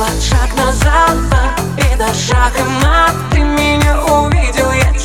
вперед, шаг назад, и до шага над Ты меня увидел, я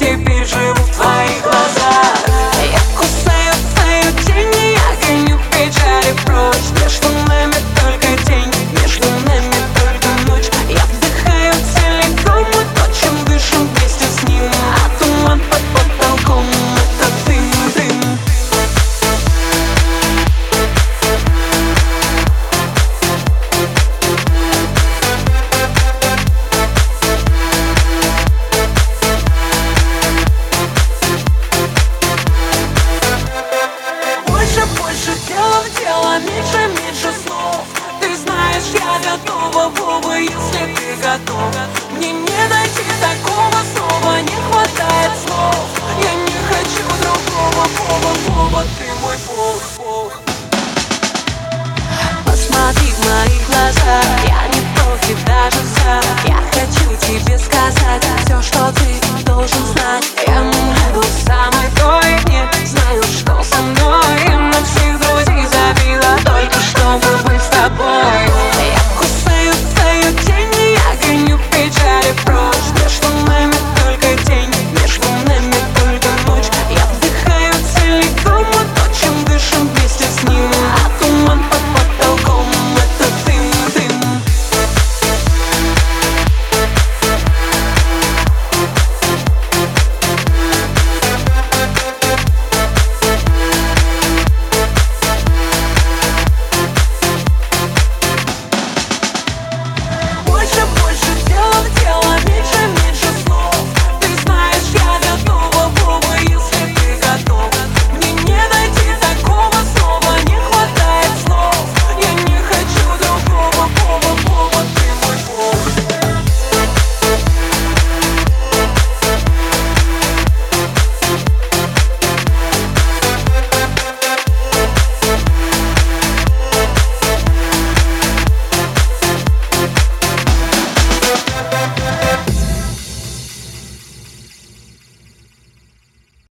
голову, если ты готов. Мне не найти такого слова, не хватает слов. Я не хочу другого повод, повод, ты мой бог, бог. Посмотри в мои глаза, я не против даже за. Я хочу тебе сказать все, что ты должен знать.